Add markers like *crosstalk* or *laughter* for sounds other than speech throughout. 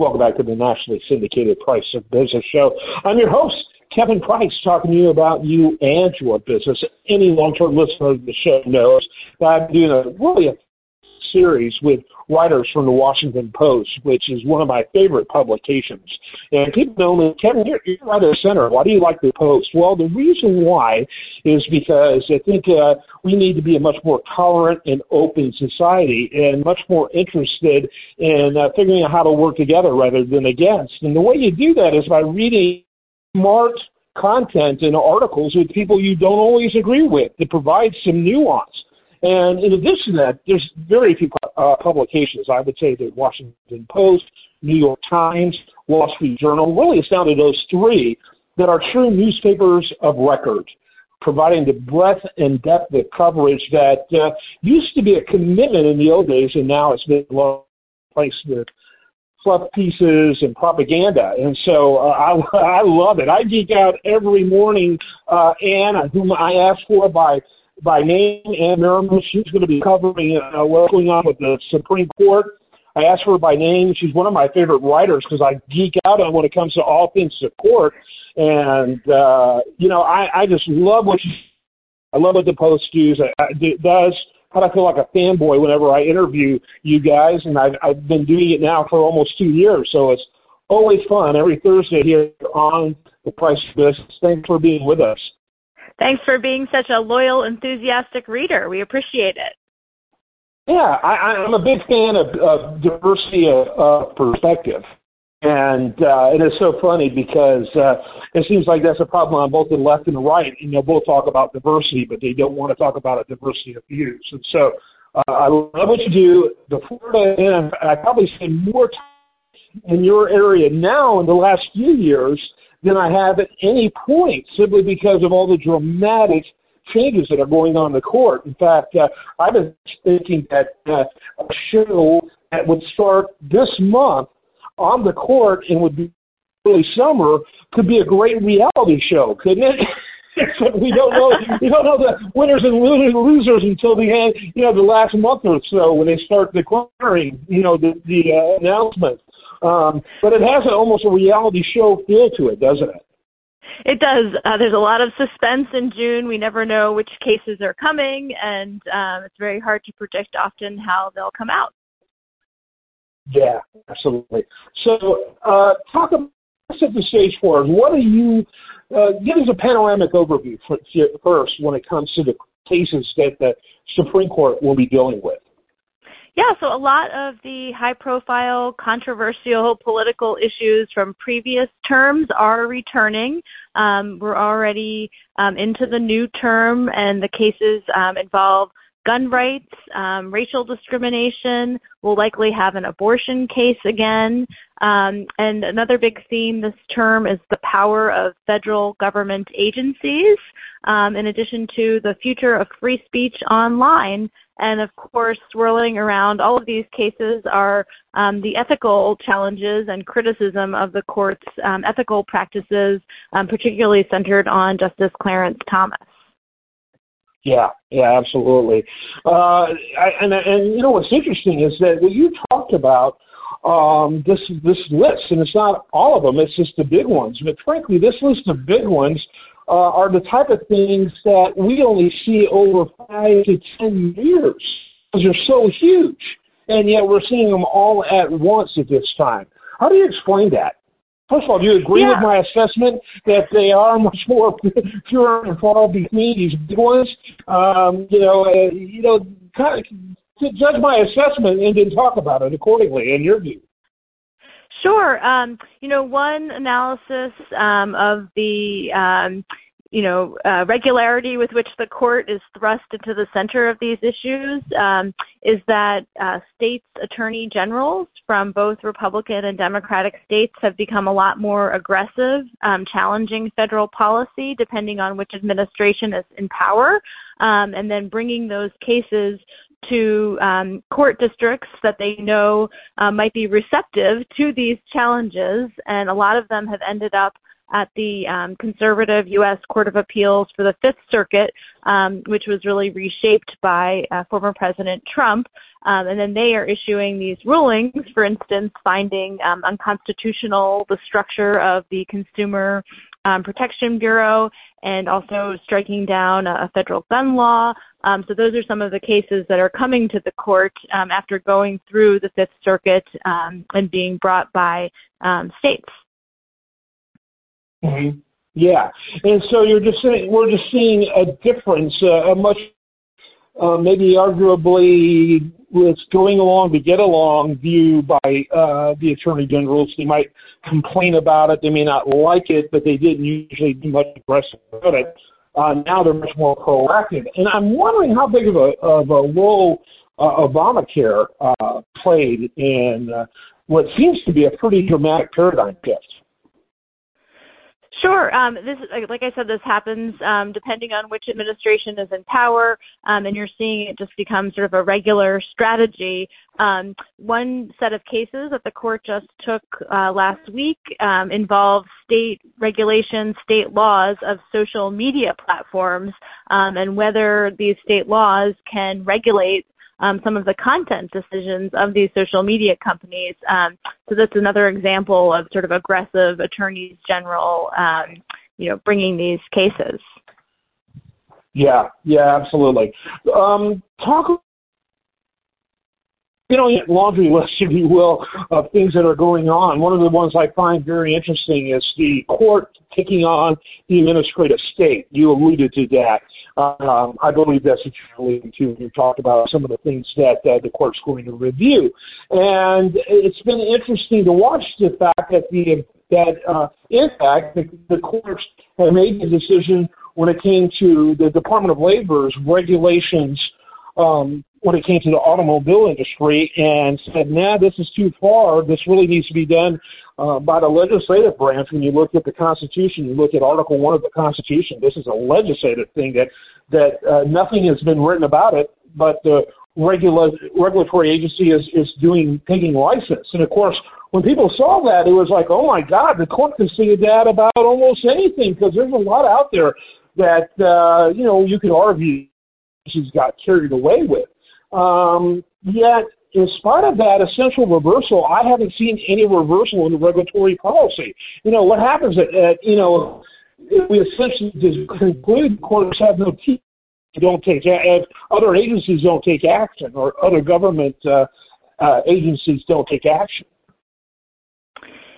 Welcome back to the nationally syndicated Price of Business Show. I'm your host, Kevin Price, talking to you about you and your business. Any long-term listener of the show knows that I'm doing a really series with writers from the Washington Post, which is one of my favorite publications. And people know me, Kevin, you're, you're right at center. Why do you like the Post? Well, the reason why is because I think uh, we need to be a much more tolerant and open society and much more interested in uh, figuring out how to work together rather than against. And the way you do that is by reading smart content and articles with people you don't always agree with to provide some nuance. And in addition to that, there's very few uh, publications. I would say the Washington Post, New York Times, Wall Street Journal, really it's down to those three that are true newspapers of record, providing the breadth and depth of coverage that uh, used to be a commitment in the old days, and now it's been replaced with fluff pieces and propaganda. And so uh, I, *laughs* I love it. I geek out every morning. Uh, Ann, whom I ask for by by name, Ann Marimow. She's going to be covering uh, what's going on with the Supreme Court. I asked her by name. She's one of my favorite writers because I geek out on when it comes to all things to court. And uh, you know, I, I just love what she, I love what the Post does. I, I, does. I feel like a fanboy whenever I interview you guys, and I've, I've been doing it now for almost two years. So it's always fun every Thursday here on the Price Business. Thanks for being with us. Thanks for being such a loyal, enthusiastic reader. We appreciate it. Yeah, I, I'm a big fan of, of diversity of uh, perspective. And uh, it is so funny because uh, it seems like that's a problem on both the left and the right. And they'll both talk about diversity, but they don't want to talk about a diversity of views. And so uh, I love what you do. The Florida, and I probably spend more time in your area now in the last few years than I have at any point, simply because of all the dramatic changes that are going on in the court. In fact, uh, I've been thinking that uh, a show that would start this month on the court and would be early summer could be a great reality show, couldn't it? *laughs* we don't know we don't know the winners and losers until the end, you know, the last month or so when they start declaring, you know, the the uh, announcement. Um, but it has a, almost a reality show feel to it, doesn't it? It does. Uh, there's a lot of suspense in June. We never know which cases are coming, and um, it's very hard to predict often how they'll come out. Yeah, absolutely. So, uh, talk about set the stage for us. What are you? Uh, give us a panoramic overview for, first when it comes to the cases that the Supreme Court will be dealing with. Yeah, so a lot of the high profile, controversial political issues from previous terms are returning. Um, we're already um, into the new term, and the cases um, involve gun rights, um, racial discrimination. We'll likely have an abortion case again. Um, and another big theme this term is the power of federal government agencies, um, in addition to the future of free speech online. And of course, swirling around all of these cases are um, the ethical challenges and criticism of the court's um, ethical practices, um, particularly centered on Justice Clarence Thomas. Yeah, yeah, absolutely. Uh, and and you know what's interesting is that you talked about um, this this list, and it's not all of them; it's just the big ones. But frankly, this list of big ones uh, are the type of things that we only see over five to ten years because they're so huge, and yet we're seeing them all at once at this time. How do you explain that? First of all, do you agree yeah. with my assessment that they are much more *laughs* pure and far between these big ones? Um, you know, uh, you know, kind of to judge my assessment and then talk about it accordingly. In your view. Sure. Um, you know, one analysis um, of the um, you know, uh, regularity with which the court is thrust into the center of these issues um, is that uh, states' attorney generals from both Republican and Democratic states have become a lot more aggressive, um, challenging federal policy depending on which administration is in power, um, and then bringing those cases to um, court districts that they know uh, might be receptive to these challenges, and a lot of them have ended up at the um, conservative U.S. Court of Appeals for the Fifth Circuit, um, which was really reshaped by uh, former President Trump. Um, and then they are issuing these rulings, for instance, finding um, unconstitutional the structure of the Consumer um, Protection Bureau and also striking down a, federal gun law. Um, so those are some of the cases that are coming to the court um, after going through the Fifth Circuit um, and being brought by um, states. Mm-hmm. Yeah, and so you're just saying we're just seeing a difference, uh, a much uh, maybe arguably it's going along to get along view by uh, the attorney generals. They might complain about it, they may not like it, but they didn't usually do much aggressive about it. Uh, now they're much more proactive, and I'm wondering how big of a of a role uh, Obamacare uh, played in uh, what seems to be a pretty dramatic paradigm shift. Sure. Um, this, like I said, this happens um, depending on which administration is in power, um, and you're seeing it just become sort of a regular strategy. Um, one set of cases that the court just took uh, last week um, involved state regulations, state laws of social media platforms, um, and whether these state laws can regulate um, some of the content decisions of these social media companies. Um, so that's another example of sort of aggressive attorneys general, um, you know, bringing these cases. Yeah, yeah, absolutely. Um, talk you know, laundry list, *laughs* if you will, of things that are going on. One of the ones I find very interesting is the court taking on the administrative state. You alluded to that. Um, I believe that's what you're alluding to. When you talked about some of the things that uh, the court's going to review, and it's been interesting to watch the fact that the that uh, in fact the, the courts have made the decision when it came to the Department of Labor's regulations um, when it came to the automobile industry and said, nah, this is too far. This really needs to be done uh, by the legislative branch. When you look at the Constitution, you look at Article 1 of the Constitution, this is a legislative thing that, that uh, nothing has been written about it, but the regula- regulatory agency is, is doing, taking license. And of course, when people saw that, it was like, oh my God, the court can see that about almost anything because there's a lot out there that, uh, you know, you could argue she's got carried away with. Um, yet, in spite of that essential reversal, I haven't seen any reversal in the regulatory policy. You know, what happens at, at you know, if we essentially just conclude courts have no teeth, don't take, if other agencies don't take action or other government uh, uh, agencies don't take action.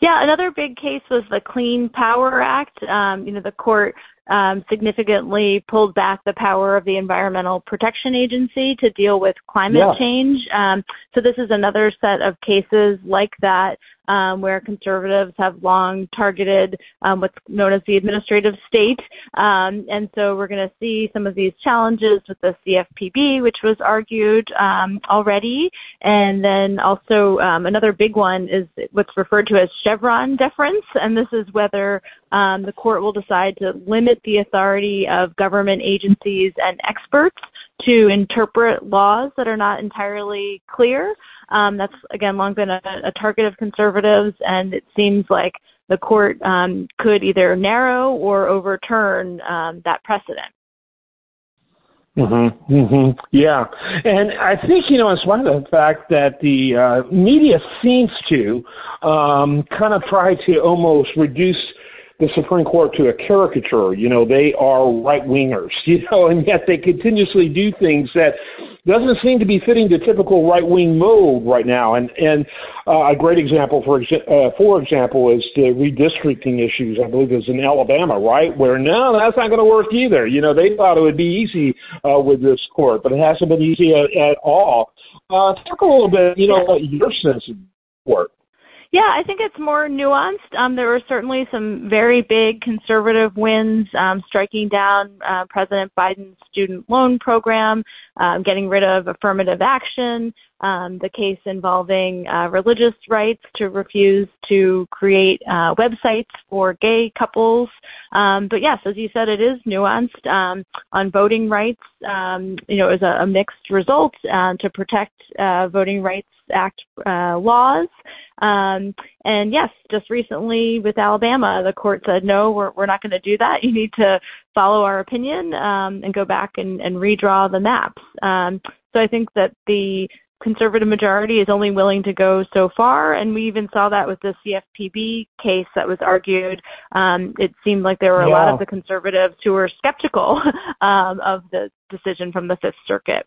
Yeah, another big case was the Clean Power Act. Um, you know, the court um, significantly pulled back the power of the Environmental Protection Agency to deal with climate yeah. change. Um, so this is another set of cases like that um, where conservatives have long targeted um, what's known as the administrative state. Um, and so we're going to see some of these challenges with the CFPB, which was argued um, already. And then also um, another big one is what's referred to as Chevron deference. And this is whether um, the court will decide to limit the authority of government agencies and experts to interpret laws that are not entirely clear. Um, that's again long been a, a, target of conservatives, and it seems like the court um, could either narrow or overturn um, that precedent. Mm-hmm, mm-hmm. Yeah, and I think you know, in spite of the fact that the uh, media seems to um, kind of try to almost reduce the Supreme Court to a caricature. You know, they are right wingers, *laughs* you know, and yet they continuously do things that doesn't seem to be fitting the typical right wing mold right now. And and uh, a great example, for uh, for example, is the redistricting issues. I believe was in Alabama, right, where no, that's not going to work either. You know, they thought it would be easy uh, with this court, but it hasn't been easy at, at all. Uh, talk a little bit, you know, about your sense of court. Yeah, I think it's more nuanced. Um, there were certainly some very big conservative wins, um, striking down uh, President Biden's student loan program, um, getting rid of affirmative action, um, the case involving uh, religious rights to refuse to create uh, websites for gay couples. Um, but yes, as you said, it is nuanced um, on voting rights. Um, you know, it was a, a mixed result uh, to protect uh, Voting Rights Act uh, laws. Um, and yes, just recently with Alabama, the court said, no, we're, we're not going to do that. You need to follow our opinion um, and go back and, and redraw the maps. So I think that the conservative majority is only willing to go so far, and we even saw that with the CFPB case that was argued. Um, it seemed like there were a lot of the conservatives who were skeptical *laughs* um, of the decision from the Fifth Circuit.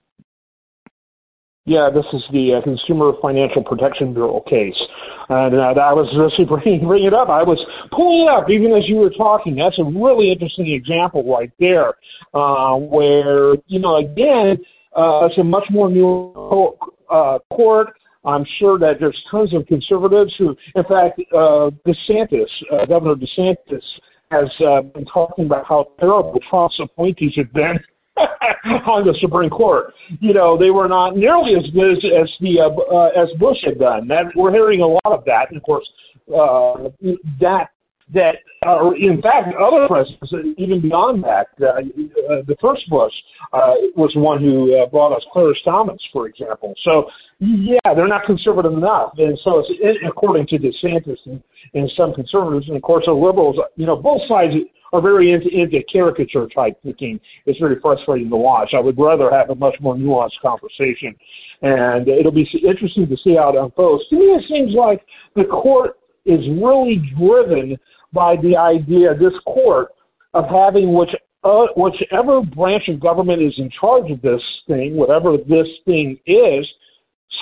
Yeah, this is the uh, Consumer Financial Protection Bureau case. And uh, I was just *laughs* bringing, bringing it up. I was pulling it up even as you were talking. That's a really interesting example right there, uh, where, you know, again, uh, it's a much more new uh, court. I'm sure that there's tons of conservatives who, in fact, uh, DeSantis, uh, Governor DeSantis, has uh, been talking about how terrible Trump's appointees have been *laughs* on the Supreme Court. You know, they were not nearly as good as, as the uh, uh, as Bush had done. That we're hearing a lot of that, and of course, uh, that that in fact other presidents, even beyond that, uh, uh, the first Bush uh, was the one who uh, brought us Clarence Thomas, for example. So yeah, they're not conservative enough, and so it's it, according to DeSantis and, and some conservatives, and of course the liberals. You know, both sides are very into, into caricature type thinking. It's very frustrating to watch. I would rather have a much more nuanced conversation, and it'll be interesting to see how it unfolds. To me, it seems like the court is really driven by the idea, this court, of having which uh, whichever branch of government is in charge of this thing, whatever this thing is,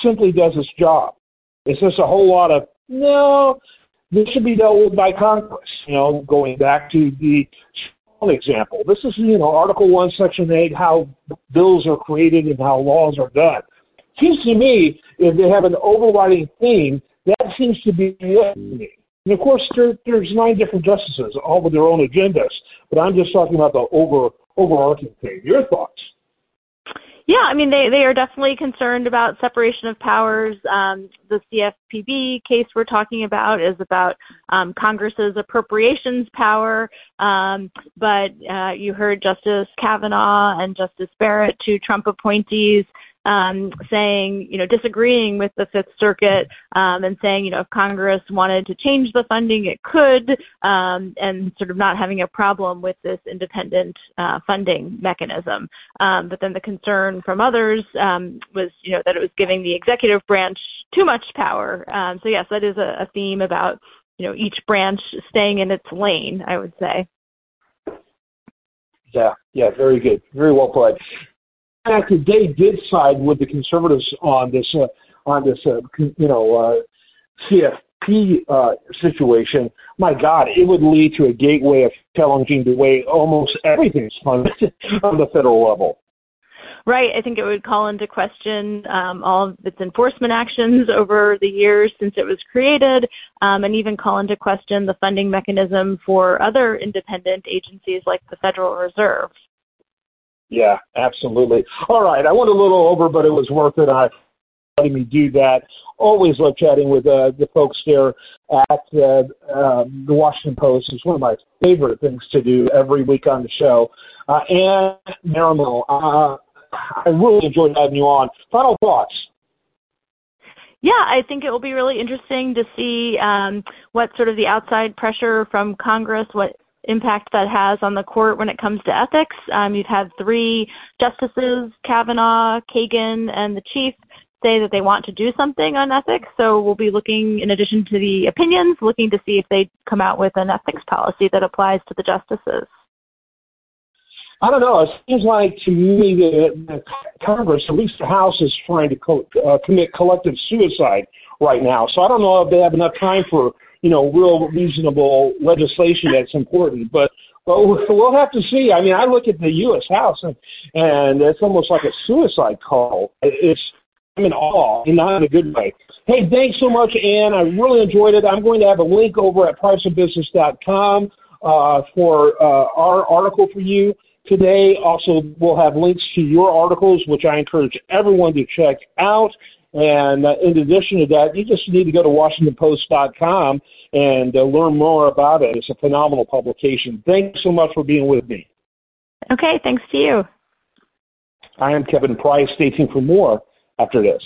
simply does its job. It's just a whole lot of no, this should be dealt with by Congress. You know, going back to the example, this is you know Article One, Section Eight, how bills are created and how laws are done. Seems to me if they have an overriding theme, that seems to be it. And of course, there, there's nine different justices, all with their own agendas. But I'm just talking about the over overarching thing. Your thoughts? Yeah, I mean they they are definitely concerned about separation of powers. Um, the CFPB case we're talking about is about um, Congress's appropriations power. Um, but uh, you heard Justice Kavanaugh and Justice Barrett, two Trump appointees, um, saying, you know, disagreeing with the Fifth Circuit um, and saying, you know, if Congress wanted to change the funding, it could, um, and sort of not having a problem with this independent uh, funding mechanism. Um, but then the concern from others um, was, you know, that it was giving the executive branch too much power. Um, so yes, that is a, a theme about, you know, each branch staying in its lane. I would say. Yeah, yeah, very good, very well put fact that they did side with the conservatives on this uh, on this uh, you know uh, CFP uh, situation, my God, it would lead to a gateway of challenging the way almost everything's funded *laughs* on the federal level. Right. I think it would call into question um, all of its enforcement actions over the years since it was created, um, and even call into question the funding mechanism for other independent agencies like the Federal Reserve. Yeah, absolutely. All right, I went a little over, but it was worth it. I letting me do that. Always love chatting with uh, the folks there at uh, uh, the Washington Post. It's one of my favorite things to do every week on the show. Uh, Ann Marimow, uh, I really enjoyed having you on. Final thoughts. Yeah, I think it will be really interesting to see um, what sort of the outside pressure from Congress, what impact that has on the court when it comes to ethics. Um, you've had three justices, Kavanaugh, Kagan, and the chief, say that they want to do something on ethics. So we'll be looking, in addition to the opinions, looking to see if they come out with an ethics policy that applies to the justices. I don't know. It seems like to me the, Congress, at least the House, is trying to co- uh, commit collective suicide right now. So I don't know if they have enough time for you know, real reasonable legislation that's important. But but *laughs* we'll have to see. I mean, I look at the U.S. House and and it's almost like a suicide call. It's I'm in awe, and not in a good way. Hey, thanks so much, Ann. I really enjoyed it. I'm going to have a link over at priceofbusiness.com uh, for uh, our article for you today. Also, we'll have links to your articles, which I encourage everyone to check out. And uh, in addition to that, you just need to go to WashingtonPost.com and uh, learn more about it. It's a phenomenal publication. Thanks so much for being with me. Okay, thanks to you. I am Kevin Price. Stay tuned for more after this.